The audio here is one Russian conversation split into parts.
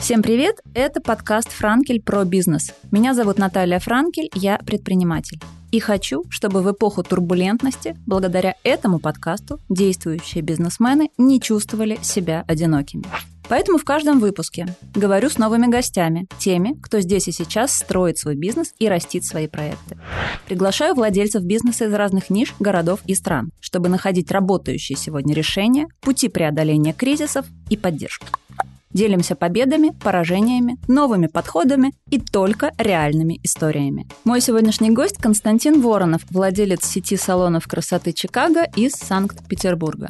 Всем привет! Это подкаст «Франкель про бизнес». Меня зовут Наталья Франкель, я предприниматель. И хочу, чтобы в эпоху турбулентности, благодаря этому подкасту, действующие бизнесмены не чувствовали себя одинокими. Поэтому в каждом выпуске говорю с новыми гостями, теми, кто здесь и сейчас строит свой бизнес и растит свои проекты. Приглашаю владельцев бизнеса из разных ниш, городов и стран, чтобы находить работающие сегодня решения, пути преодоления кризисов и поддержку. Делимся победами, поражениями, новыми подходами и только реальными историями. Мой сегодняшний гость Константин Воронов, владелец сети салонов красоты Чикаго из Санкт-Петербурга.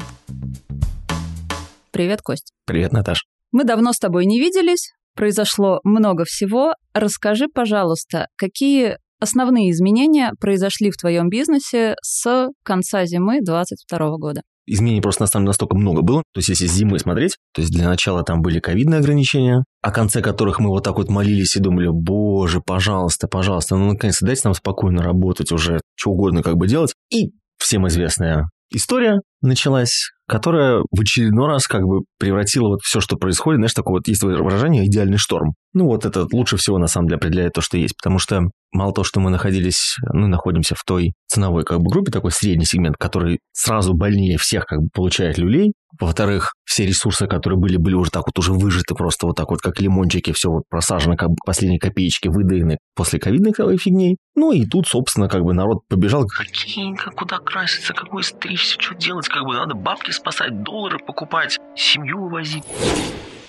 Привет, Кость. Привет, Наташ. Мы давно с тобой не виделись, произошло много всего. Расскажи, пожалуйста, какие основные изменения произошли в твоем бизнесе с конца зимы 2022 года? изменений просто на самом деле настолько много было. То есть, если с зимы смотреть, то есть для начала там были ковидные ограничения, о конце которых мы вот так вот молились и думали, боже, пожалуйста, пожалуйста, ну наконец-то дайте нам спокойно работать уже, что угодно как бы делать. И всем известная история началась, которая в очередной раз как бы превратила вот все, что происходит, знаешь, такое вот есть выражение «идеальный шторм». Ну вот это лучше всего на самом деле определяет то, что есть, потому что мало того, что мы находились, ну, находимся в той ценовой как бы группе, такой средний сегмент, который сразу больнее всех как бы получает люлей. Во-вторых, все ресурсы, которые были, были уже так вот уже выжаты просто вот так вот, как лимончики, все вот просажено, как последние копеечки выдаены после ковидной фигней. Ну и тут, собственно, как бы народ побежал, какие, куда краситься, какой стричься, что делать, как бы надо бабки спасать, доллары покупать, семью вывозить.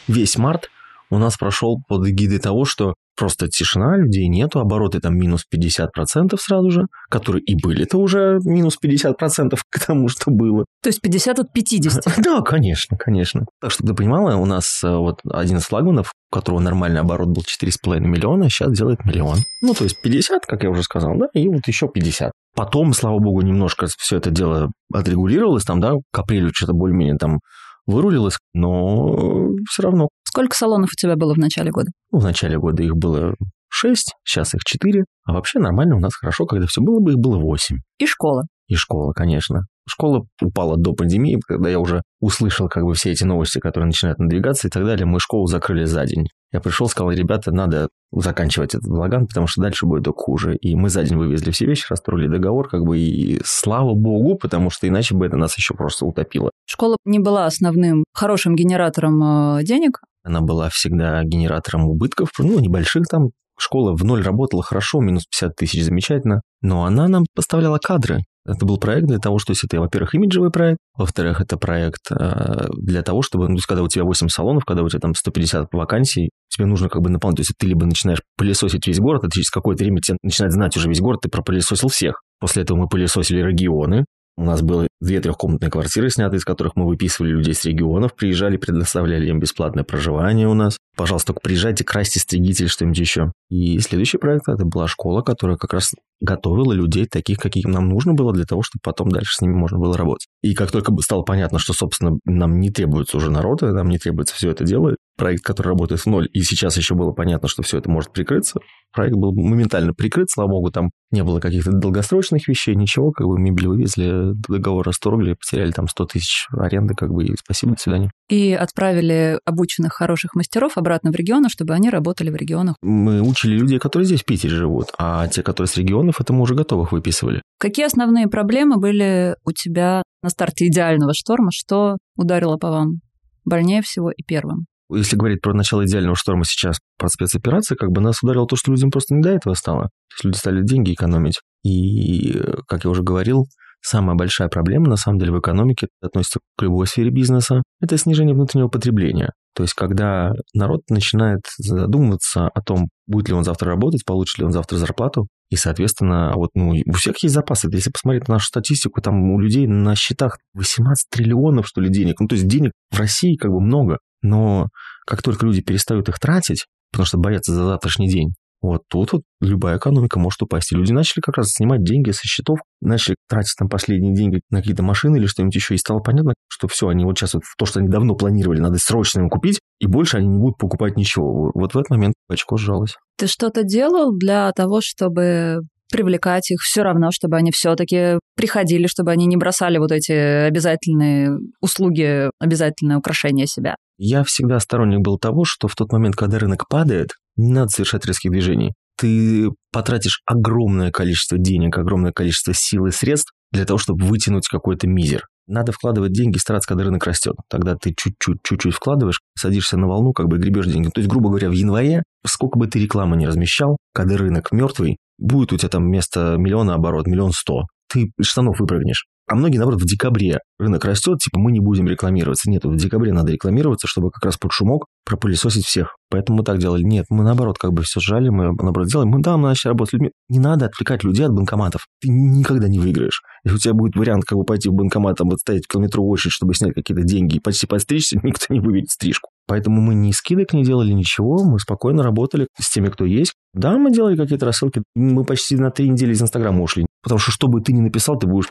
Весь март у нас прошел под эгидой того, что просто тишина, людей нету, обороты там минус 50% сразу же, которые и были-то уже минус 50% к тому, что было. То есть 50 от 50? Да, конечно, конечно. Так, чтобы ты понимала, у нас э, вот один из флагманов, у которого нормальный оборот был 4,5 миллиона, сейчас делает миллион. Ну, то есть 50, как я уже сказал, да, и вот еще 50. Потом, слава богу, немножко все это дело отрегулировалось, там, да, к апрелю что-то более-менее там вырулилось, но все равно. Сколько салонов у тебя было в начале года? Ну, в начале года их было шесть, сейчас их четыре. А вообще нормально у нас хорошо, когда все было бы, их было восемь. И школа. И школа, конечно. Школа упала до пандемии, когда я уже услышал как бы все эти новости, которые начинают надвигаться и так далее. Мы школу закрыли за день. Я пришел, сказал, ребята, надо заканчивать этот балаган, потому что дальше будет только хуже. И мы за день вывезли все вещи, расстроили договор, как бы, и слава богу, потому что иначе бы это нас еще просто утопило. Школа не была основным хорошим генератором э, денег? Она была всегда генератором убытков, ну, небольших там. Школа в ноль работала хорошо, минус 50 тысяч замечательно, но она нам поставляла кадры. Это был проект для того, что это, во-первых, имиджевый проект, во-вторых, это проект э, для того, чтобы, ну, то есть, когда у тебя 8 салонов, когда у тебя там 150 вакансий, тебе нужно как бы наполнить. То есть ты либо начинаешь пылесосить весь город, а через какое-то время тебе начинает знать уже весь город, ты пропылесосил всех. После этого мы пылесосили регионы, у нас было две трехкомнатные квартиры сняты, из которых мы выписывали людей с регионов, приезжали, предоставляли им бесплатное проживание у нас. Пожалуйста, только приезжайте, красьте стригитель, что-нибудь еще. И следующий проект это была школа, которая как раз готовила людей таких, каких нам нужно было для того, чтобы потом дальше с ними можно было работать. И как только стало понятно, что, собственно, нам не требуется уже народа, нам не требуется все это делать, проект, который работает в ноль, и сейчас еще было понятно, что все это может прикрыться, проект был моментально прикрыт, слава богу, там не было каких-то долгосрочных вещей, ничего, как бы мебель вывезли, договор расторгли, потеряли там 100 тысяч аренды, как бы, и спасибо, до свидания. И отправили обученных хороших мастеров обратно в регионы, чтобы они работали в регионах. Мы учили людей, которые здесь в Питере живут, а те, которые с регионов, это мы уже готовых выписывали. Какие основные проблемы были у тебя на старте идеального шторма? Что ударило по вам больнее всего и первым? если говорить про начало идеального шторма сейчас, про спецоперации, как бы нас ударило то, что людям просто не до этого стало. То есть люди стали деньги экономить. И, как я уже говорил, самая большая проблема, на самом деле, в экономике относится к любой сфере бизнеса, это снижение внутреннего потребления. То есть, когда народ начинает задумываться о том, будет ли он завтра работать, получит ли он завтра зарплату, и, соответственно, вот, ну, у всех есть запасы. Если посмотреть на нашу статистику, там у людей на счетах 18 триллионов, что ли, денег. Ну, то есть денег в России как бы много. Но как только люди перестают их тратить, потому что боятся за завтрашний день, вот тут вот любая экономика может упасть. И люди начали как раз снимать деньги со счетов, начали тратить там последние деньги на какие-то машины или что-нибудь еще. И стало понятно, что все, они вот сейчас вот то, что они давно планировали, надо срочно им купить, и больше они не будут покупать ничего. Вот в этот момент очко сжалось. Ты что-то делал для того, чтобы привлекать их все равно, чтобы они все-таки приходили, чтобы они не бросали вот эти обязательные услуги, обязательное украшение себя. Я всегда сторонник был того, что в тот момент, когда рынок падает, не надо совершать резких движений. Ты потратишь огромное количество денег, огромное количество сил и средств для того, чтобы вытянуть какой-то мизер. Надо вкладывать деньги, стараться, когда рынок растет. Тогда ты чуть-чуть, чуть-чуть вкладываешь, садишься на волну, как бы гребешь деньги. То есть, грубо говоря, в январе, сколько бы ты рекламы не размещал, когда рынок мертвый, будет у тебя там вместо миллиона оборот, миллион сто. Ты штанов выпрыгнешь. А многие, наоборот, в декабре рынок растет, типа мы не будем рекламироваться. Нет, в декабре надо рекламироваться, чтобы как раз под шумок пропылесосить всех. Поэтому мы так делали. Нет, мы наоборот как бы все сжали, мы наоборот делаем. Мы да, мы начали работать с людьми. Не надо отвлекать людей от банкоматов. Ты никогда не выиграешь. Если у тебя будет вариант как бы пойти в банкомат, там, отстоять километровую очередь, чтобы снять какие-то деньги и почти подстричься, никто не выведет стрижку. Поэтому мы ни скидок не делали, ничего. Мы спокойно работали с теми, кто есть. Да, мы делали какие-то рассылки. Мы почти на три недели из Инстаграма ушли. Потому что что бы ты ни написал, ты будешь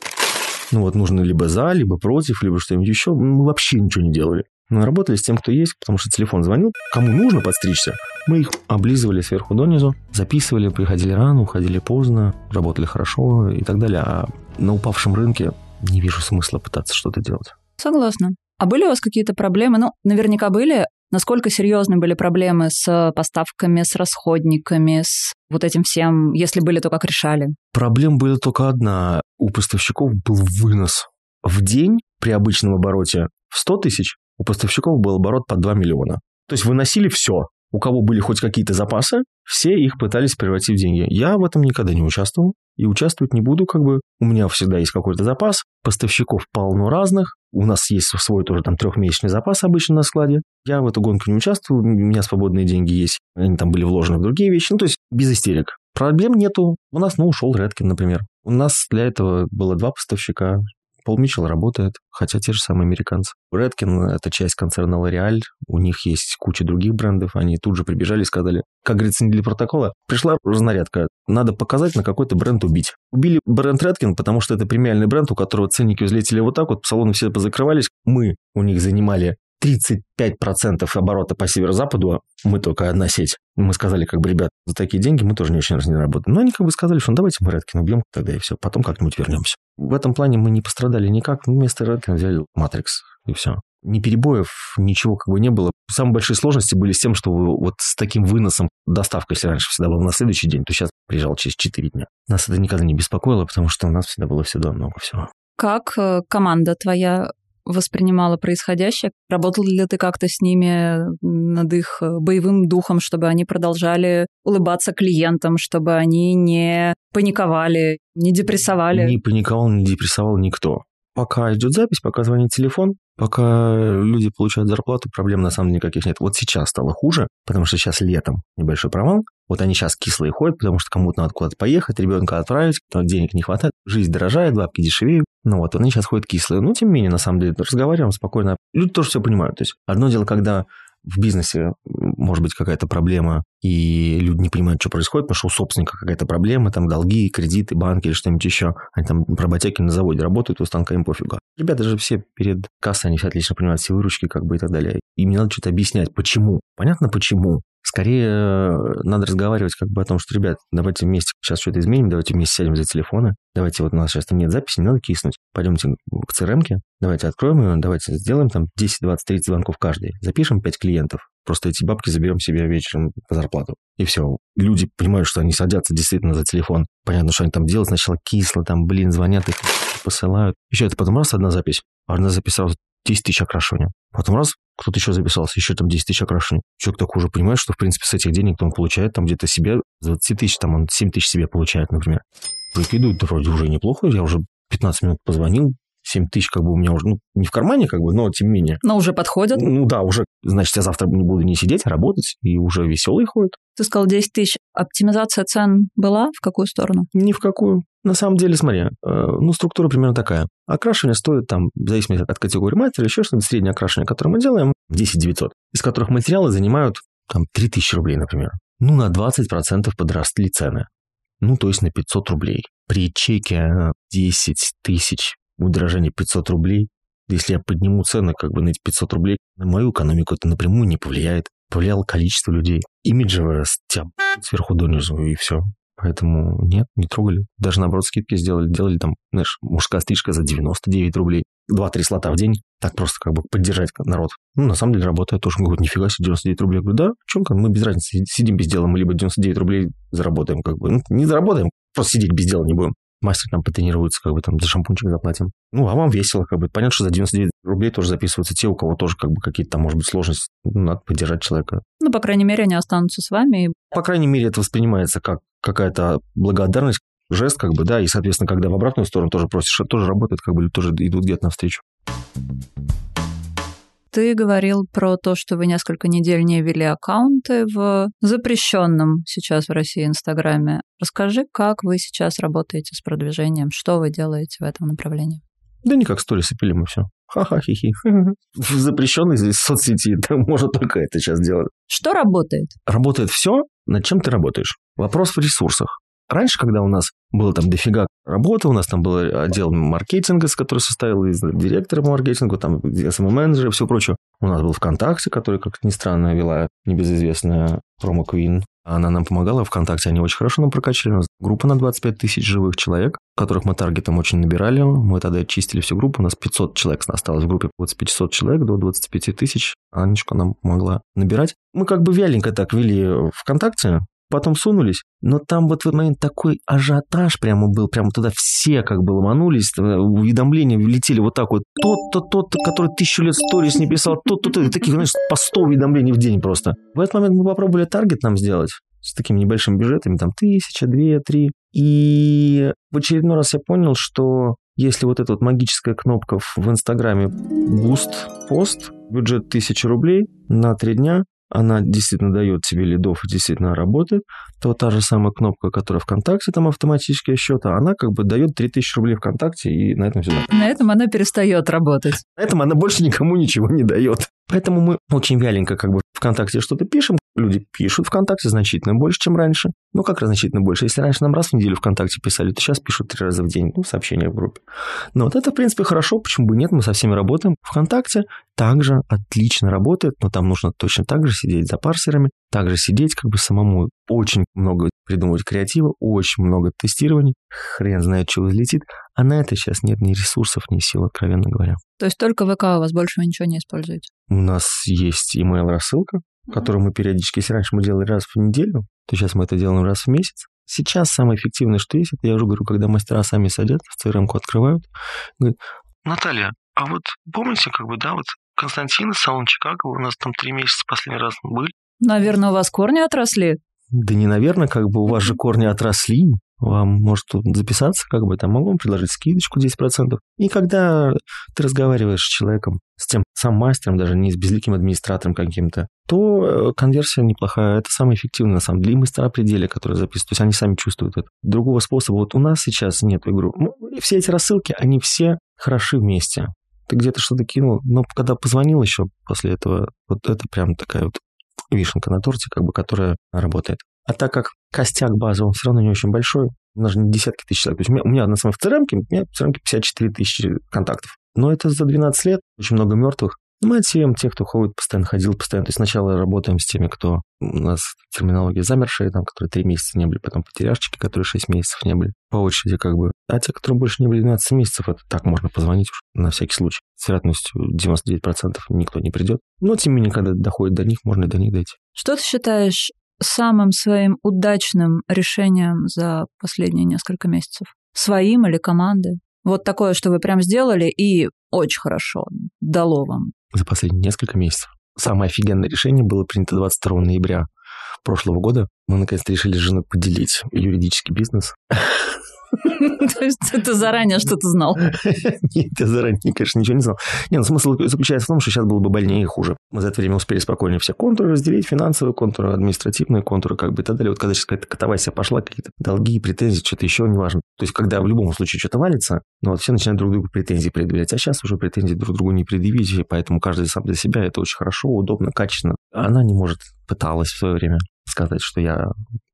ну вот нужно либо за, либо против, либо что-нибудь еще. Мы вообще ничего не делали. Мы работали с тем, кто есть, потому что телефон звонил. Кому нужно подстричься, мы их облизывали сверху донизу, записывали, приходили рано, уходили поздно, работали хорошо и так далее. А на упавшем рынке не вижу смысла пытаться что-то делать. Согласна. А были у вас какие-то проблемы? Ну, наверняка были. Насколько серьезны были проблемы с поставками, с расходниками, с вот этим всем? Если были, то как решали? Проблем была только одна. У поставщиков был вынос. В день при обычном обороте в 100 тысяч у поставщиков был оборот по 2 миллиона. То есть выносили все у кого были хоть какие-то запасы, все их пытались превратить в деньги. Я в этом никогда не участвовал и участвовать не буду, как бы. У меня всегда есть какой-то запас, поставщиков полно разных, у нас есть свой тоже там трехмесячный запас обычно на складе. Я в эту гонку не участвую, у меня свободные деньги есть, они там были вложены в другие вещи, ну то есть без истерик. Проблем нету. У нас, ну, ушел Редкин, например. У нас для этого было два поставщика, Пол Митчелл работает, хотя те же самые американцы. Redken – это часть концерна L'Oreal, у них есть куча других брендов, они тут же прибежали и сказали, как говорится, не для протокола, пришла разнарядка, надо показать, на какой-то бренд убить. Убили бренд Redken, потому что это премиальный бренд, у которого ценники взлетели вот так вот, салоны все позакрывались, мы у них занимали 35% оборота по северо-западу, мы только одна сеть. Мы сказали, как бы, ребят, за такие деньги мы тоже не очень не работаем. Но они как бы сказали, что ну, давайте мы Redkin убьем тогда и все, потом как-нибудь вернемся. В этом плане мы не пострадали никак, вместо Redkin взяли Matrix и все. Ни перебоев, ничего как бы не было. Самые большие сложности были с тем, что вот с таким выносом доставка, если раньше всегда была на следующий день, то сейчас приезжал через 4 дня. Нас это никогда не беспокоило, потому что у нас всегда было всегда много всего. Как э, команда твоя воспринимала происходящее? Работал ли ты как-то с ними над их э, боевым духом, чтобы они продолжали улыбаться клиентам, чтобы они не паниковали, не депрессовали? Не паниковал, не депрессовал никто. Пока идет запись, пока звонит телефон, пока люди получают зарплату, проблем на самом деле никаких нет. Вот сейчас стало хуже, потому что сейчас летом небольшой провал. Вот они сейчас кислые ходят, потому что кому-то надо куда-то поехать, ребенка отправить, денег не хватает, жизнь дорожает, бабки дешевеют. Ну вот, они сейчас ходят кислые. Но тем не менее, на самом деле, разговариваем спокойно. Люди тоже все понимают. То есть одно дело, когда в бизнесе может быть какая-то проблема, и люди не понимают, что происходит, потому что у собственника какая-то проблема, там долги, кредиты, банки или что-нибудь еще. Они там работяги на заводе работают, у станка им пофигу. Ребята же все перед кассой, они все отлично понимают все выручки как бы и так далее. Им не надо что-то объяснять, почему. Понятно, почему. Скорее э, надо разговаривать как бы о том, что, ребят, давайте вместе сейчас что-то изменим, давайте вместе сядем за телефоны, давайте вот у нас сейчас там нет записи, не надо киснуть, пойдемте к crm давайте откроем ее, давайте сделаем там 10, 20, 30 звонков каждый, запишем 5 клиентов, просто эти бабки заберем себе вечером по зарплату. И все. Люди понимают, что они садятся действительно за телефон. Понятно, что они там делают сначала кисло, там, блин, звонят, их посылают. Еще это потом раз одна запись, одна запись сразу 10 тысяч окрашивания. Потом раз, кто-то еще записался, еще там 10 тысяч окрашиваний. Человек так уже понимает, что, в принципе, с этих денег он получает там где-то себе 20 тысяч, там он 7 тысяч себе получает, например. Прикидывают, вроде уже неплохо, я уже 15 минут позвонил, 7 тысяч как бы у меня уже, ну, не в кармане как бы, но тем не менее. Но уже подходят? Ну да, уже, значит, я завтра не буду не сидеть, а работать, и уже веселый ходит. Ты сказал 10 тысяч. Оптимизация цен была? В какую сторону? Ни в какую. На самом деле, смотри, э, ну, структура примерно такая. Окрашивание стоит там, в зависимости от категории мастера, еще что-нибудь, среднее окрашивание, которое мы делаем, 10 900, из которых материалы занимают там 3000 рублей, например. Ну, на 20% подросли цены. Ну, то есть на 500 рублей. При чеке 10 тысяч удорожание 500 рублей, если я подниму цены как бы на эти 500 рублей, на мою экономику это напрямую не повлияет. Повлияло количество людей. Имиджевое тебя сверху донизу, и все. Поэтому нет, не трогали. Даже наоборот скидки сделали. Делали там, знаешь, мужская стрижка за 99 рублей. Два-три слота в день. Так просто как бы поддержать народ. Ну, на самом деле работает тоже. Говорят, нифига себе, 99 рублей. Я говорю, да, в чем мы без разницы сидим без дела. Мы либо 99 рублей заработаем как бы. Ну, не заработаем, просто сидеть без дела не будем мастер там потренируется, как бы там за шампунчик заплатим. Ну, а вам весело, как бы. Понятно, что за 99 рублей тоже записываются те, у кого тоже как бы какие-то там, может быть, сложности. Ну, надо поддержать человека. Ну, по крайней мере, они останутся с вами. По крайней мере, это воспринимается как какая-то благодарность, жест, как бы, да, и, соответственно, когда в обратную сторону тоже просишь, тоже работает, как бы, тоже идут где-то навстречу. Ты говорил про то, что вы несколько недель не вели аккаунты в запрещенном сейчас в России Инстаграме. Расскажи, как вы сейчас работаете с продвижением, что вы делаете в этом направлении? Да никак сторисы пилим и все. Ха-ха-хи-хи. В запрещенной здесь соцсети там можно только это сейчас делать. Что работает? Работает все, над чем ты работаешь. Вопрос в ресурсах. Раньше, когда у нас было там дофига работы, у нас там был отдел маркетинга, который состоял из директора по маркетингу, там SMM-менеджера и все прочее. У нас был ВКонтакте, который, как ни странно, вела небезызвестная Промо Queen. Она нам помогала ВКонтакте, они очень хорошо нам прокачали. У нас группа на 25 тысяч живых человек, которых мы таргетом очень набирали. Мы тогда чистили всю группу, у нас 500 человек осталось в группе, от 500 человек до 25 тысяч. Анечка нам помогла набирать. Мы как бы вяленько так вели ВКонтакте, потом сунулись, но там вот в этот момент такой ажиотаж прямо был, прямо туда все как бы ломанулись, уведомления влетели вот так вот, тот-то, тот-то, который тысячу лет сторис не писал, тот-то, таких, знаешь, по 100 уведомлений в день просто. В этот момент мы попробовали таргет нам сделать с такими небольшими бюджетами, там тысяча, две, три. И в очередной раз я понял, что если вот эта вот магическая кнопка в Инстаграме boost post, бюджет тысяча рублей на три дня, она действительно дает тебе лидов и действительно работает, то та же самая кнопка, которая ВКонтакте, там автоматические счета, она как бы дает 3000 рублей ВКонтакте, и на этом все. На этом она перестает работать. На этом она больше никому ничего не дает. Поэтому мы очень вяленько как бы ВКонтакте что-то пишем, люди пишут ВКонтакте значительно больше, чем раньше. Ну, как раз значительно больше? Если раньше нам раз в неделю ВКонтакте писали, то сейчас пишут три раза в день, ну, сообщения в группе. Но вот это, в принципе, хорошо, почему бы нет, мы со всеми работаем. ВКонтакте также отлично работает, но там нужно точно так же сидеть за парсерами, также сидеть как бы самому. Очень много придумывать креатива, очень много тестирований, хрен знает, что взлетит. А на это сейчас нет ни ресурсов, ни сил, откровенно говоря. То есть только ВК у вас больше вы ничего не используете? У нас есть email-рассылка, которую мы периодически, если раньше мы делали раз в неделю, то сейчас мы это делаем раз в месяц. Сейчас самое эффективное, что есть, это я уже говорю, когда мастера сами садятся, в CRM-ку открывают, говорят, Наталья, а вот помните, как бы, да, вот Константин из салона Чикаго, у нас там три месяца последний раз были. Наверное, у вас корни отросли? Да не наверное, как бы у вас же корни отросли вам может записаться, как бы там могу вам предложить скидочку 10%. И когда ты разговариваешь с человеком, с тем сам мастером, даже не с безликим администратором каким-то, то э, конверсия неплохая. Это самое эффективное, на самом деле. И мастера пределе, которые записывают. То есть они сами чувствуют это. Другого способа вот у нас сейчас нет игру. Ну, все эти рассылки, они все хороши вместе. Ты где-то что-то кинул, но когда позвонил еще после этого, вот это прям такая вот вишенка на торте, как бы, которая работает. А так как костяк он все равно не очень большой, у нас же не десятки тысяч человек. То есть у меня, на самом в CRM, у меня в CRM 54 тысячи контактов. Но это за 12 лет, очень много мертвых. Мы отсеем тех, кто ходит, постоянно ходил, постоянно. То есть сначала работаем с теми, кто у нас терминология замершие, там, которые 3 месяца не были, потом потеряшечки, которые 6 месяцев не были. По очереди как бы. А те, которые больше не были 12 месяцев, это так можно позвонить уж на всякий случай. С вероятностью 99% никто не придет. Но тем не менее, когда доходит до них, можно и до них дойти. Что ты считаешь самым своим удачным решением за последние несколько месяцев? Своим или команды? Вот такое, что вы прям сделали и очень хорошо дало вам. За последние несколько месяцев. Самое офигенное решение было принято 22 ноября прошлого года. Мы наконец-то решили с женой поделить юридический бизнес. То есть ты заранее что-то знал? Нет, я заранее, конечно, ничего не знал. Не, ну, смысл заключается в том, что сейчас было бы больнее и хуже. Мы за это время успели спокойнее все контуры разделить, финансовые контуры, административные контуры, как бы и так далее. Вот когда сейчас какая-то катавасия пошла, какие-то долги, претензии, что-то еще, неважно. То есть, когда в любом случае что-то валится, ну вот все начинают друг другу претензии предъявлять. А сейчас уже претензии друг другу не предъявить, и поэтому каждый сам для себя это очень хорошо, удобно, качественно. Она не может, пыталась в свое время сказать, что я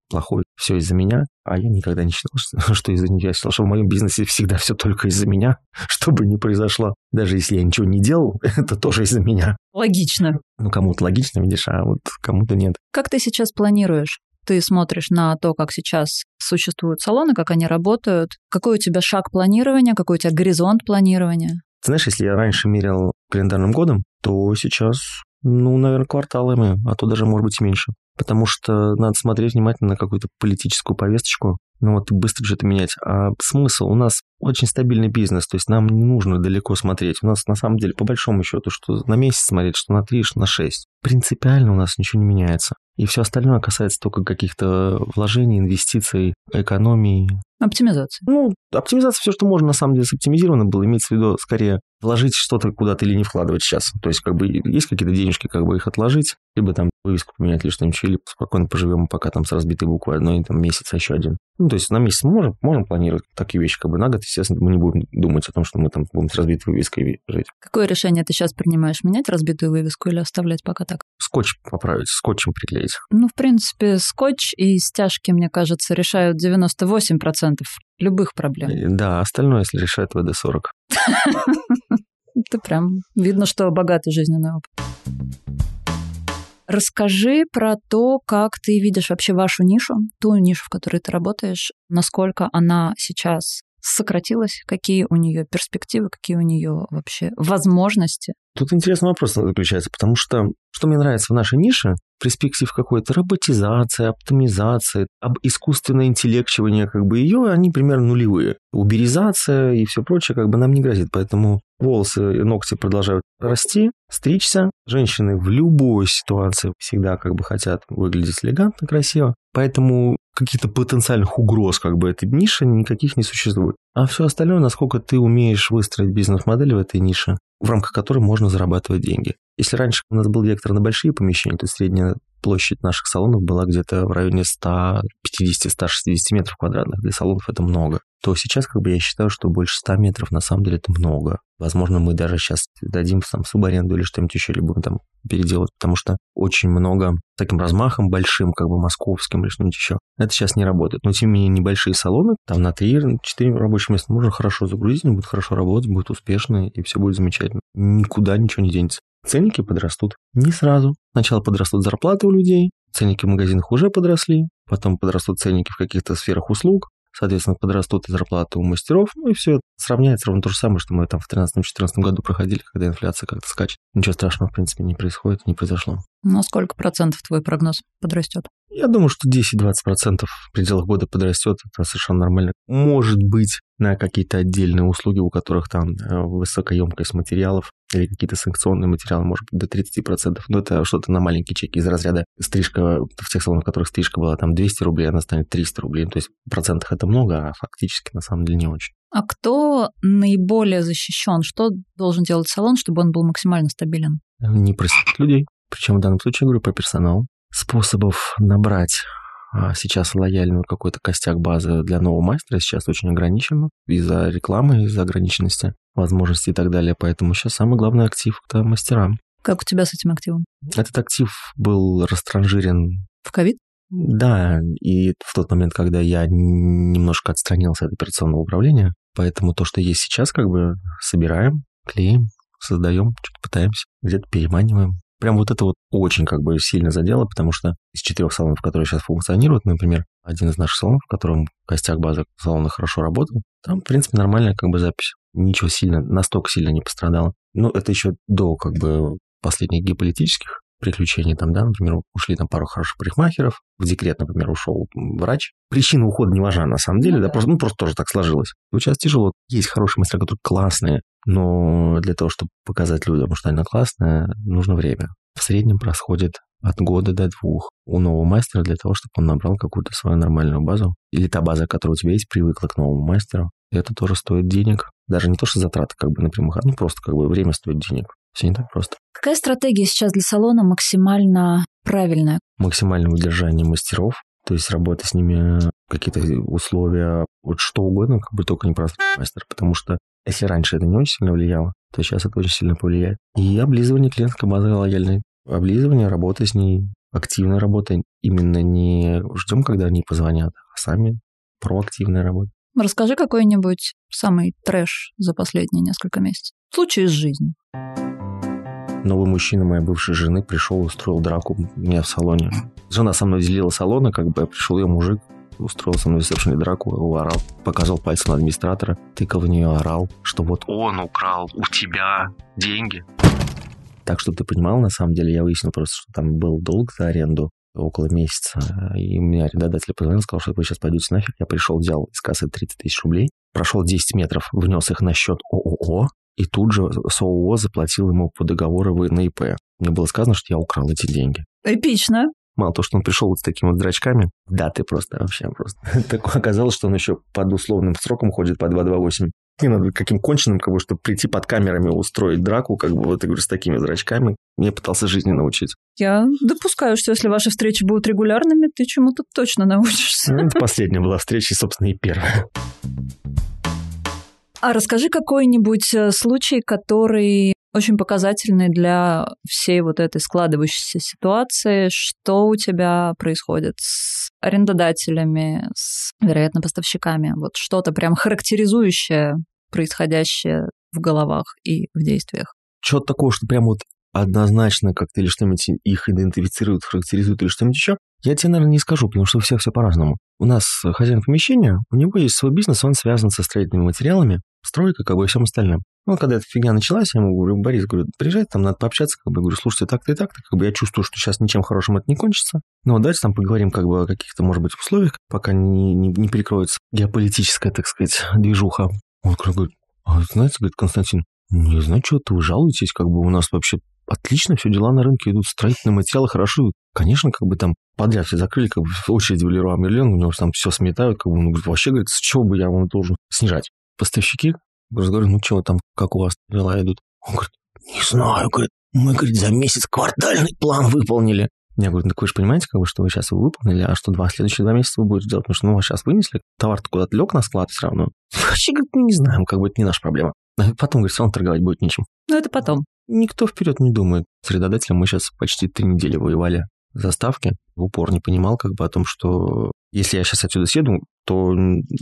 плохой, все из-за меня, а я никогда не считал, что из-за нее. Я считал, что в моем бизнесе всегда все только из-за меня, что бы ни произошло. Даже если я ничего не делал, это тоже из-за меня. Логично. Ну, кому-то логично, видишь, а вот кому-то нет. Как ты сейчас планируешь? Ты смотришь на то, как сейчас существуют салоны, как они работают? Какой у тебя шаг планирования, какой у тебя горизонт планирования? Ты знаешь, если я раньше мерял календарным годом, то сейчас, ну, наверное, кварталами, а то даже, может быть, меньше. Потому что надо смотреть внимательно на какую-то политическую повесточку, ну вот быстро что-то менять. А смысл? У нас очень стабильный бизнес, то есть нам не нужно далеко смотреть. У нас на самом деле, по большому счету, что на месяц смотреть, что на три, что на шесть. Принципиально у нас ничего не меняется. И все остальное касается только каких-то вложений, инвестиций, экономии. Оптимизации. Ну, оптимизация все, что можно, на самом деле, соптимизировано было. Имеется в виду, скорее, вложить что-то куда-то или не вкладывать сейчас. То есть, как бы, есть какие-то денежки, как бы их отложить, либо там вывеску поменять или что-нибудь, или спокойно поживем пока там с разбитой буквой одной, там месяц, а еще один. Ну, то есть на месяц мы можем, можем планировать такие вещи, как бы на год, естественно, мы не будем думать о том, что мы там будем с разбитой вывеской жить. Какое решение ты сейчас принимаешь? Менять разбитую вывеску или оставлять пока так? Скотч поправить, скотчем приклеить. Ну, в принципе, скотч и стяжки, мне кажется, решают 98% любых проблем. Да, остальное, если решает ВД-40. Это прям видно, что богатый жизненный опыт. Расскажи про то, как ты видишь вообще вашу нишу, ту нишу, в которой ты работаешь, насколько она сейчас сократилась, какие у нее перспективы, какие у нее вообще возможности. Тут интересный вопрос заключается, потому что что мне нравится в нашей нише, перспектив какой-то роботизации, оптимизации, об искусственное интеллектчивание как бы ее, они примерно нулевые. Уберизация и все прочее как бы нам не грозит, поэтому волосы и ногти продолжают расти, стричься. Женщины в любой ситуации всегда как бы хотят выглядеть элегантно, красиво. Поэтому каких-то потенциальных угроз как бы этой ниши никаких не существует. А все остальное, насколько ты умеешь выстроить бизнес-модель в этой нише, в рамках которой можно зарабатывать деньги. Если раньше у нас был вектор на большие помещения, то средняя площадь наших салонов была где-то в районе 150-160 метров квадратных. Для салонов это много. То сейчас как бы я считаю, что больше 100 метров на самом деле это много. Возможно, мы даже сейчас дадим там субаренду или что-нибудь еще, или будем там переделать, потому что очень много таким размахом большим, как бы московским или что-нибудь еще. Это сейчас не работает. Но тем не менее небольшие салоны, там на 3-4 рабочих места можно хорошо загрузить, они будут хорошо работать, будут успешны, и все будет замечательно. Никуда ничего не денется. Ценники подрастут не сразу. Сначала подрастут зарплаты у людей, ценники в магазинах уже подросли, потом подрастут ценники в каких-то сферах услуг, соответственно, подрастут и зарплаты у мастеров, ну и все сравняется ровно то же самое, что мы там в 2013-2014 году проходили, когда инфляция как-то скачет. Ничего страшного, в принципе, не происходит, не произошло. На сколько процентов твой прогноз подрастет? Я думаю, что 10-20% в пределах года подрастет, это совершенно нормально. Может быть, на какие-то отдельные услуги, у которых там э, высокая емкость материалов или какие-то санкционные материалы, может быть, до 30%. Но это что-то на маленькие чеки из разряда стрижка, в тех салонах, в которых стрижка была там 200 рублей, она станет 300 рублей. То есть в процентах это много, а фактически на самом деле не очень. А кто наиболее защищен? Что должен делать салон, чтобы он был максимально стабилен? Не просить людей. Причем в данном случае я говорю про персонал. Способов набрать а, сейчас лояльную какой-то костяк базы для нового мастера сейчас очень ограничено из-за рекламы, из-за ограниченности возможностей и так далее. Поэтому сейчас самый главный актив – это мастера. Как у тебя с этим активом? Этот актив был растранжирен... В ковид? Да, и в тот момент, когда я немножко отстранился от операционного управления, поэтому то, что есть сейчас, как бы собираем, клеим, создаем, что-то пытаемся, где-то переманиваем. Прям вот это вот очень как бы сильно задело, потому что из четырех салонов, которые сейчас функционируют, например, один из наших салонов, в котором костяк базы салона хорошо работал, там, в принципе, нормальная как бы запись. Ничего сильно, настолько сильно не пострадало. Ну, это еще до как бы последних геополитических приключений там, да, например, ушли там пару хороших парикмахеров, в декрет, например, ушел врач. Причина ухода не важна на самом деле, ну, да, просто, ну, просто тоже так сложилось. Вот сейчас тяжело. Есть хорошие мастера, которые классные, но для того, чтобы показать людям, что она классная, нужно время. В среднем происходит от года до двух у нового мастера для того, чтобы он набрал какую-то свою нормальную базу. Или та база, которая у тебя есть, привыкла к новому мастеру. И это тоже стоит денег. Даже не то, что затраты как бы напрямую, а ну просто как бы время стоит денег. Все не так просто. Какая стратегия сейчас для салона максимально правильная? Максимальное удержание мастеров, то есть работа с ними, какие-то условия, вот что угодно, как бы только не просто мастер, потому что если раньше это не очень сильно влияло, то сейчас это очень сильно повлияет. И облизывание клиентской базы лояльной. Облизывание, работа с ней, активная работа. Именно не ждем, когда они позвонят, а сами проактивная работа. Расскажи какой-нибудь самый трэш за последние несколько месяцев. Случай из жизни новый мужчина моей бывшей жены пришел и устроил драку у меня в салоне. Жена со мной делила салоны, как бы, пришел ее мужик, устроился на ресепшене драку, орал, показывал пальцем администратора, тыкал в нее, орал, что вот он украл у тебя деньги. Так, чтобы ты понимал, на самом деле, я выяснил просто, что там был долг за аренду около месяца, и мне арендодатель позвонил, сказал, что вы сейчас пойдете нафиг. Я пришел, взял из кассы 30 тысяч рублей, прошел 10 метров, внес их на счет ООО, и тут же с ООО заплатил ему по договору на ИП. Мне было сказано, что я украл эти деньги. Эпично. Мало того, что он пришел вот с такими вот зрачками, да, ты просто вообще просто. Так оказалось, что он еще под условным сроком ходит по 228. Не надо каким конченым, как бы, чтобы прийти под камерами устроить драку, как бы, вот, я говорю, с такими зрачками. Мне пытался жизни научить. Я допускаю, что если ваши встречи будут регулярными, ты чему-то точно научишься. Ну, это последняя была встреча, и, собственно, и первая. А расскажи какой-нибудь э, случай, который очень показательный для всей вот этой складывающейся ситуации, что у тебя происходит с арендодателями, с, вероятно, поставщиками. Вот что-то прям характеризующее происходящее в головах и в действиях. Чего-то такого, что прям вот однозначно как-то или что-нибудь их идентифицирует, характеризует или что-нибудь еще, я тебе, наверное, не скажу, потому что у всех все по-разному. У нас хозяин помещения, у него есть свой бизнес, он связан со строительными материалами, стройка, как и всем остальным. Ну, когда эта фигня началась, я ему говорю, Борис, говорю, приезжай, там надо пообщаться, как бы, говорю, слушайте, так-то и так-то, как бы я чувствую, что сейчас ничем хорошим это не кончится, но давайте там поговорим как бы о каких-то, может быть, условиях, пока не, не, не перекроется геополитическая, так сказать, движуха. Он говорит, а знаете, говорит, Константин, не знаю, что-то вы жалуетесь, как бы у нас вообще отлично все дела на рынке идут, строительные материалы хорошо. Конечно, как бы там подряд все закрыли, как бы очередь в Леруа Мерлен, у него там все сметают, как бы он говорит, вообще, говорит, с чего бы я вам должен снижать? Поставщики Говорю, ну что там, как у вас дела идут? Он говорит, не знаю, говорит, мы, говорит, за месяц квартальный план выполнили. Я говорю, так вы же понимаете, как бы, что вы сейчас его выполнили, а что два следующие два месяца вы будете делать? Потому что, ну, вас сейчас вынесли, товар-то куда-то лег на склад все равно. Вообще, говорит, мы не знаем, как бы это не наша проблема. А потом, говорит, все равно торговать будет нечем. Ну, это потом. Никто вперед не думает. С арендодателем мы сейчас почти три недели воевали за ставки. В упор не понимал как бы о том, что если я сейчас отсюда съеду, то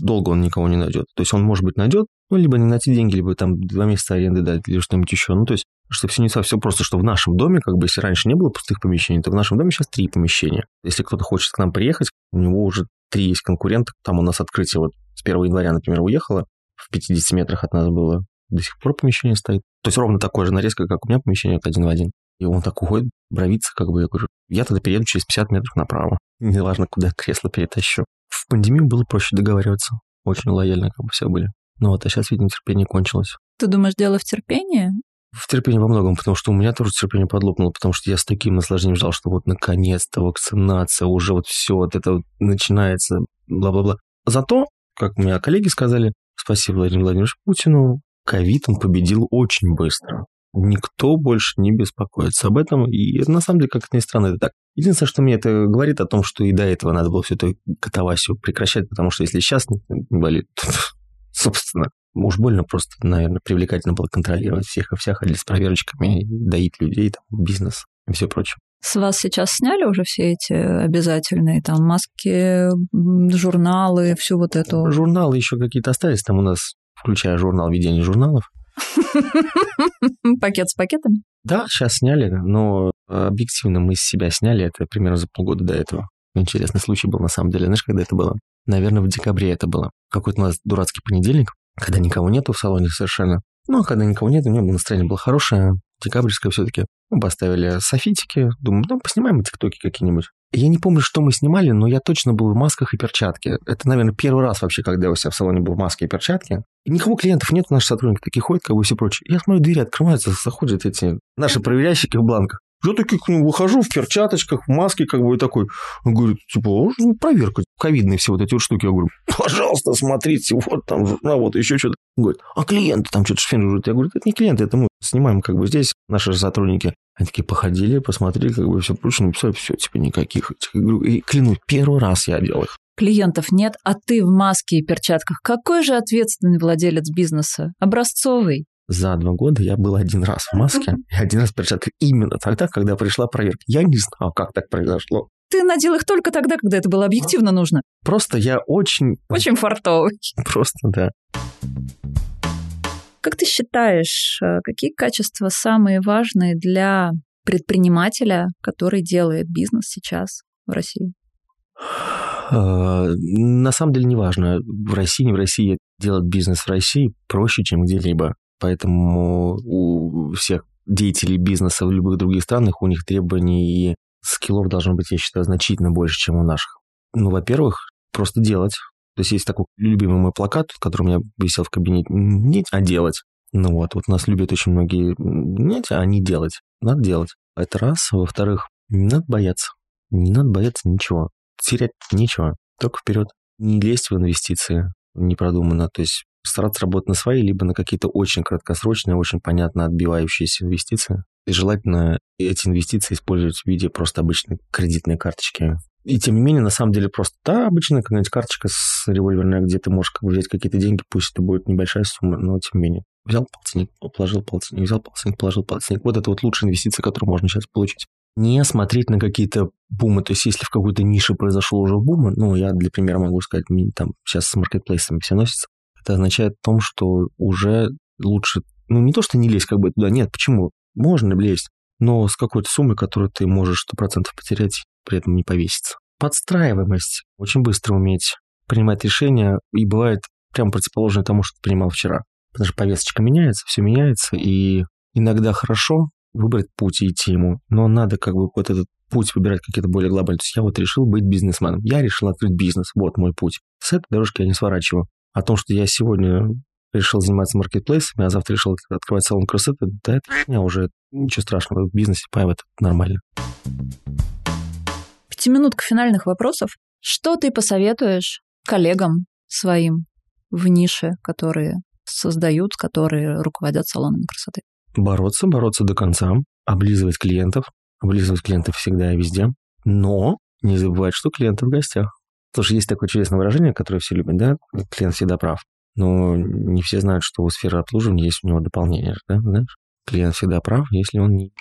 долго он никого не найдет. То есть он, может быть, найдет, ну, либо не найти деньги, либо там два месяца аренды дать, или что-нибудь еще. Ну, то есть, что все не совсем просто, что в нашем доме, как бы, если раньше не было пустых помещений, то в нашем доме сейчас три помещения. Если кто-то хочет к нам приехать, у него уже три есть конкурента. Там у нас открытие вот с 1 января, например, уехало, в 50 метрах от нас было. До сих пор помещение стоит. То есть ровно такое же нарезка, как у меня помещение, вот один в один. И он так уходит, бровится, как бы, я говорю, я тогда перееду через 50 метров направо. Неважно, куда кресло перетащу. В пандемию было проще договариваться. Очень лояльно как бы все были. Ну вот, а сейчас, видимо, терпение кончилось. Ты думаешь, дело в терпении? В терпении во многом, потому что у меня тоже терпение подлопнуло, потому что я с таким наслаждением ждал, что вот наконец-то вакцинация, уже вот все вот это вот начинается, бла-бла-бла. Зато, как у меня коллеги сказали, спасибо Владимиру Владимировичу Путину, ковид он победил очень быстро никто больше не беспокоится об этом. И на самом деле, как это ни странно, это так. Единственное, что мне это говорит о том, что и до этого надо было всю эту катавасию прекращать, потому что если сейчас не болит, то, собственно, уж больно просто, наверное, привлекательно было контролировать всех и всех, ходить с проверочками, доить людей, там, бизнес и все прочее. С вас сейчас сняли уже все эти обязательные там маски, журналы, всю вот эту... Журналы еще какие-то остались там у нас, включая журнал ведения журналов. Пакет с пакетами? Да, сейчас сняли, но объективно мы с себя сняли это примерно за полгода до этого. Интересный случай был на самом деле. Знаешь, когда это было? Наверное, в декабре это было. Какой-то у нас дурацкий понедельник, когда никого нету в салоне совершенно. Ну, а когда никого нет, у меня настроение было хорошее, декабрьское все-таки. Мы поставили софитики, думаю, ну, поснимаем тиктоки какие-нибудь. Я не помню, что мы снимали, но я точно был в масках и перчатке. Это, наверное, первый раз вообще, когда у себя в салоне был в маске и перчатке. И никого клиентов нет, наши сотрудники такие ходят, как бы все прочее. Я смотрю, двери открываются, заходят эти наши проверящики в бланках. Я таки к нему выхожу в перчаточках, в маске, как бы, и такой. Он говорит, типа, ну, проверка, ковидные все вот эти вот штуки. Я говорю, пожалуйста, смотрите, вот там журнал, вот еще что-то. Он говорит, а клиенты там что-то шфинжут. Я говорю, это не клиенты, это мы снимаем как бы здесь, наши сотрудники. Они такие походили, посмотрели, как бы все прочее, написали, все, типа, никаких. Я говорю, и клянусь, первый раз я делал их. Клиентов нет, а ты в маске и перчатках. Какой же ответственный владелец бизнеса? Образцовый за два года я был один раз в маске и один раз в перчатках именно тогда, когда пришла проверка. Я не знал, как так произошло. Ты надел их только тогда, когда это было объективно нужно. Просто я очень... Очень фартовый. Просто, да. Как ты считаешь, э, какие качества самые важные для предпринимателя, который делает бизнес сейчас в России? А, на самом деле неважно, в России, не в России, делать бизнес в России проще, чем где-либо. Поэтому у всех деятелей бизнеса в любых других странах, у них требований и скиллов должно быть, я считаю, значительно больше, чем у наших. Ну, во-первых, просто делать. То есть есть такой любимый мой плакат, который у меня висел в кабинете. Не а делать. Ну вот, вот нас любят очень многие не а не делать. Надо делать. Это раз. Во-вторых, не надо бояться. Не надо бояться ничего. Терять нечего. Только вперед. Не лезть в инвестиции непродуманно. То есть стараться работать на свои, либо на какие-то очень краткосрочные, очень понятно отбивающиеся инвестиции. И желательно эти инвестиции использовать в виде просто обычной кредитной карточки. И тем не менее, на самом деле, просто та обычная какая-нибудь карточка с револьверная, где ты можешь как бы взять какие-то деньги, пусть это будет небольшая сумма, но тем не менее. Взял полтинник, положил полтинник, взял полтинник, положил полтинник. Вот это вот лучшая инвестиция, которую можно сейчас получить. Не смотреть на какие-то бумы, то есть если в какой-то нише произошел уже бум, ну, я для примера могу сказать, там сейчас с маркетплейсами все носится, это означает в том, что уже лучше, ну, не то, что не лезть как бы туда, нет, почему? Можно лезть, но с какой-то суммой, которую ты можешь 100% потерять, при этом не повеситься. Подстраиваемость. Очень быстро уметь принимать решения, и бывает прямо противоположное тому, что ты принимал вчера. Потому что повесточка меняется, все меняется, и иногда хорошо выбрать путь и идти ему, но надо как бы вот этот путь выбирать какие-то более глобальные. То есть я вот решил быть бизнесменом, я решил открыть бизнес, вот мой путь. С этой дорожки я не сворачиваю. О том, что я сегодня решил заниматься маркетплейсами, а завтра решил открывать салон красоты, да это меня уже ничего страшного в бизнесе, поэтому это нормально. Пятиминутка финальных вопросов. Что ты посоветуешь коллегам своим в нише, которые создают, которые руководят салонами красоты? Бороться, бороться до конца, облизывать клиентов, облизывать клиентов всегда и везде, но не забывать, что клиенты в гостях. Потому что есть такое чудесное выражение, которое все любят, да, клиент всегда прав. Но не все знают, что у сферы обслуживания есть у него дополнение, да, знаешь? Клиент всегда прав, если он не...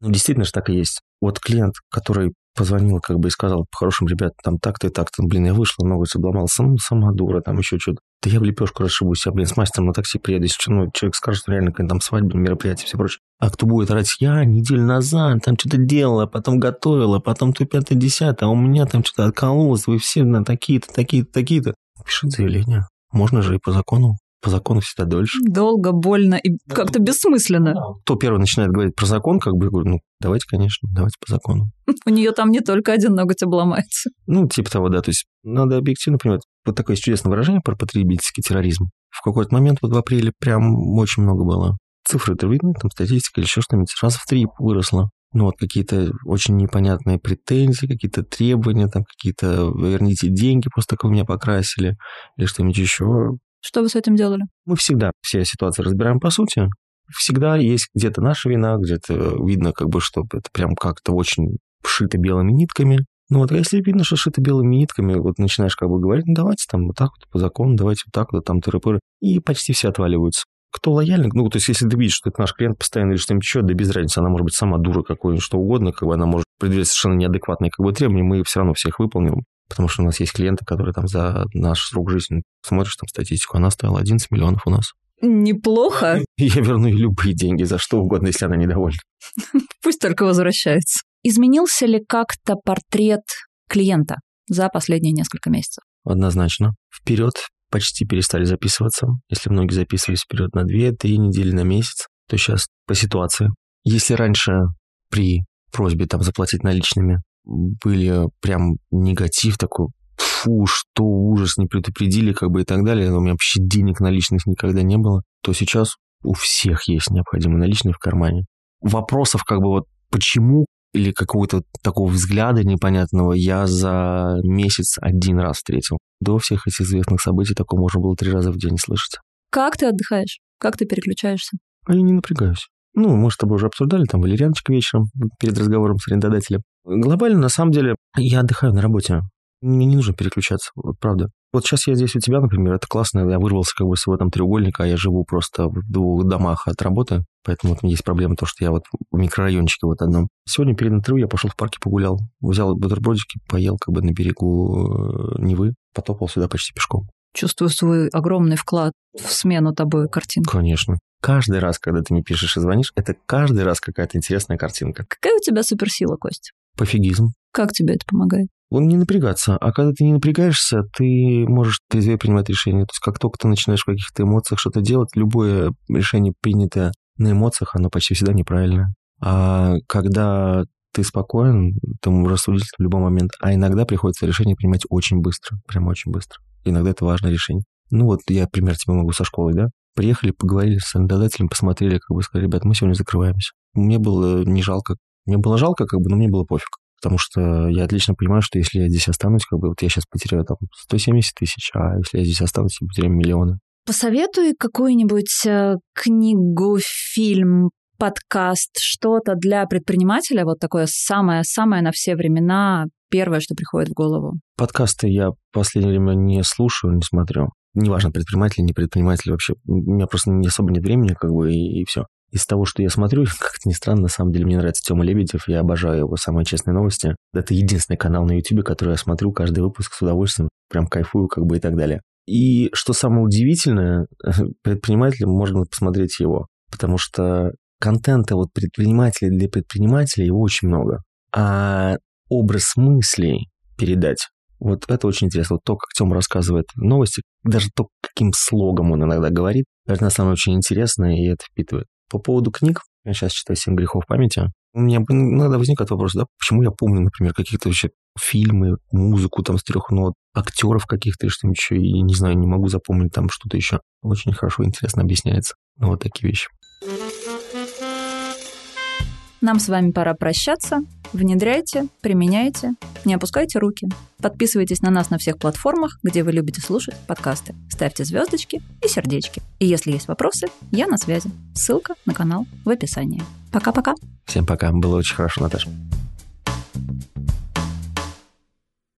Ну, действительно же так и есть. Вот клиент, который позвонил как бы и сказал, по-хорошему, ребят, там так-то и так-то, блин, я вышла, ноготь обломался, ну, сама дура, там еще что-то. Да я в лепешку расшибусь, я, блин, с мастером на такси приеду, если ну, человек скажет, что реально какая-то там свадьба, мероприятие, все прочее. А кто будет орать, я неделю назад там что-то делала, потом готовила, потом то пятое, десятое, а у меня там что-то откололось, вы все на такие-то, такие-то, такие-то. Пишет заявление. Можно же и по закону. По закону всегда дольше. Долго, больно и как-то бессмысленно. Кто первый начинает говорить про закон, как бы, я говорю, ну, давайте, конечно, давайте по закону. У нее там не только один ноготь обломается. Ну, типа того, да. То есть надо объективно понимать. Вот такое чудесное выражение про потребительский терроризм. В какой-то момент, вот в апреле, прям очень много было. Цифры-то видны, там статистика или еще что-нибудь. Раз в три выросло ну вот какие-то очень непонятные претензии, какие-то требования, там какие-то верните деньги просто как вы меня покрасили или что-нибудь еще. Что вы с этим делали? Мы всегда все ситуации разбираем по сути. Всегда есть где-то наша вина, где-то видно как бы, что это прям как-то очень шито белыми нитками. Ну вот, а если видно, что шито белыми нитками, вот начинаешь как бы говорить, ну давайте там вот так вот по закону, давайте вот так вот, там тыры-пыры, и почти все отваливаются кто лояльный, ну, то есть, если ты видишь, что это наш клиент постоянно или что-нибудь еще, да без разницы, она может быть сама дура какой-нибудь, что угодно, как бы она может предъявить совершенно неадекватные как бы требования, мы все равно всех выполним, потому что у нас есть клиенты, которые там за наш срок жизни, смотришь там статистику, она стоила 11 миллионов у нас. Неплохо. Я верну ей любые деньги за что угодно, если она недовольна. Пусть только возвращается. Изменился ли как-то портрет клиента за последние несколько месяцев? Однозначно. Вперед почти перестали записываться. Если многие записывались вперед на 2-3 недели на месяц, то сейчас по ситуации. Если раньше при просьбе там заплатить наличными были прям негатив такой, фу, что ужас, не предупредили, как бы и так далее, у меня вообще денег наличных никогда не было, то сейчас у всех есть необходимые наличные в кармане. Вопросов как бы вот почему или какого-то такого взгляда непонятного я за месяц один раз встретил. До всех этих известных событий такое можно было три раза в день слышать. Как ты отдыхаешь? Как ты переключаешься? А я не напрягаюсь. Ну, мы с тобой уже обсуждали, там, валерьяночка вечером перед разговором с арендодателем. Глобально, на самом деле, я отдыхаю на работе. Мне не нужно переключаться, вот правда. Вот сейчас я здесь у тебя, например, это классно, я вырвался как бы с этого треугольника, а я живу просто в двух домах от работы, поэтому вот есть проблема то, что я вот в микрорайончике вот одном. Сегодня перед интервью я пошел в парке погулял, взял бутербродики, поел как бы на берегу э, Невы, потопал сюда почти пешком. Чувствую свой огромный вклад в смену тобой картин. Конечно. Каждый раз, когда ты мне пишешь и звонишь, это каждый раз какая-то интересная картинка. Какая у тебя суперсила, Кость? Пофигизм. Как тебе это помогает? Он не напрягаться. А когда ты не напрягаешься, ты можешь трезвее принимать решения. То есть как только ты начинаешь в каких-то эмоциях что-то делать, любое решение, принятое на эмоциях, оно почти всегда неправильное. А когда ты спокоен, ты рассудить в любой момент. А иногда приходится решение принимать очень быстро, прям очень быстро. Иногда это важное решение. Ну вот я пример тебе могу со школой, да? Приехали, поговорили с арендодателем, посмотрели, как бы сказали, ребят, мы сегодня закрываемся. Мне было не жалко. Мне было жалко, как бы, но мне было пофиг. Потому что я отлично понимаю, что если я здесь останусь, как бы вот я сейчас потеряю там 170 тысяч, а если я здесь останусь, я потеряю миллионы. Посоветуй какую-нибудь э, книгу, фильм, подкаст, что-то для предпринимателя, вот такое самое-самое на все времена, первое, что приходит в голову? Подкасты я в последнее время не слушаю, не смотрю. Неважно, предприниматель, не предприниматель вообще. У меня просто не особо нет времени, как бы, и, и все. Из того, что я смотрю, как-то не странно, на самом деле мне нравится Тёма Лебедев, я обожаю его «Самые честные новости». Это единственный канал на YouTube, который я смотрю каждый выпуск с удовольствием, прям кайфую, как бы, и так далее. И что самое удивительное, предпринимателям можно посмотреть его, потому что контента вот предпринимателей для предпринимателей его очень много. А образ мыслей передать, вот это очень интересно. Вот то, как Тёма рассказывает новости, даже то, каким слогом он иногда говорит, это на самом деле очень интересно, и это впитывает. По поводу книг, я сейчас читаю «Семь грехов памяти», у меня иногда возникает вопрос, да, почему я помню, например, какие-то вообще фильмы, музыку там с трех нот, актеров каких-то или что-нибудь еще, и не знаю, не могу запомнить там что-то еще. Очень хорошо, интересно объясняется. Ну, вот такие вещи. Нам с вами пора прощаться. Внедряйте, применяйте, не опускайте руки. Подписывайтесь на нас на всех платформах, где вы любите слушать подкасты. Ставьте звездочки и сердечки. И если есть вопросы, я на связи. Ссылка на канал в описании. Пока-пока. Всем пока. Было очень хорошо, Наташа.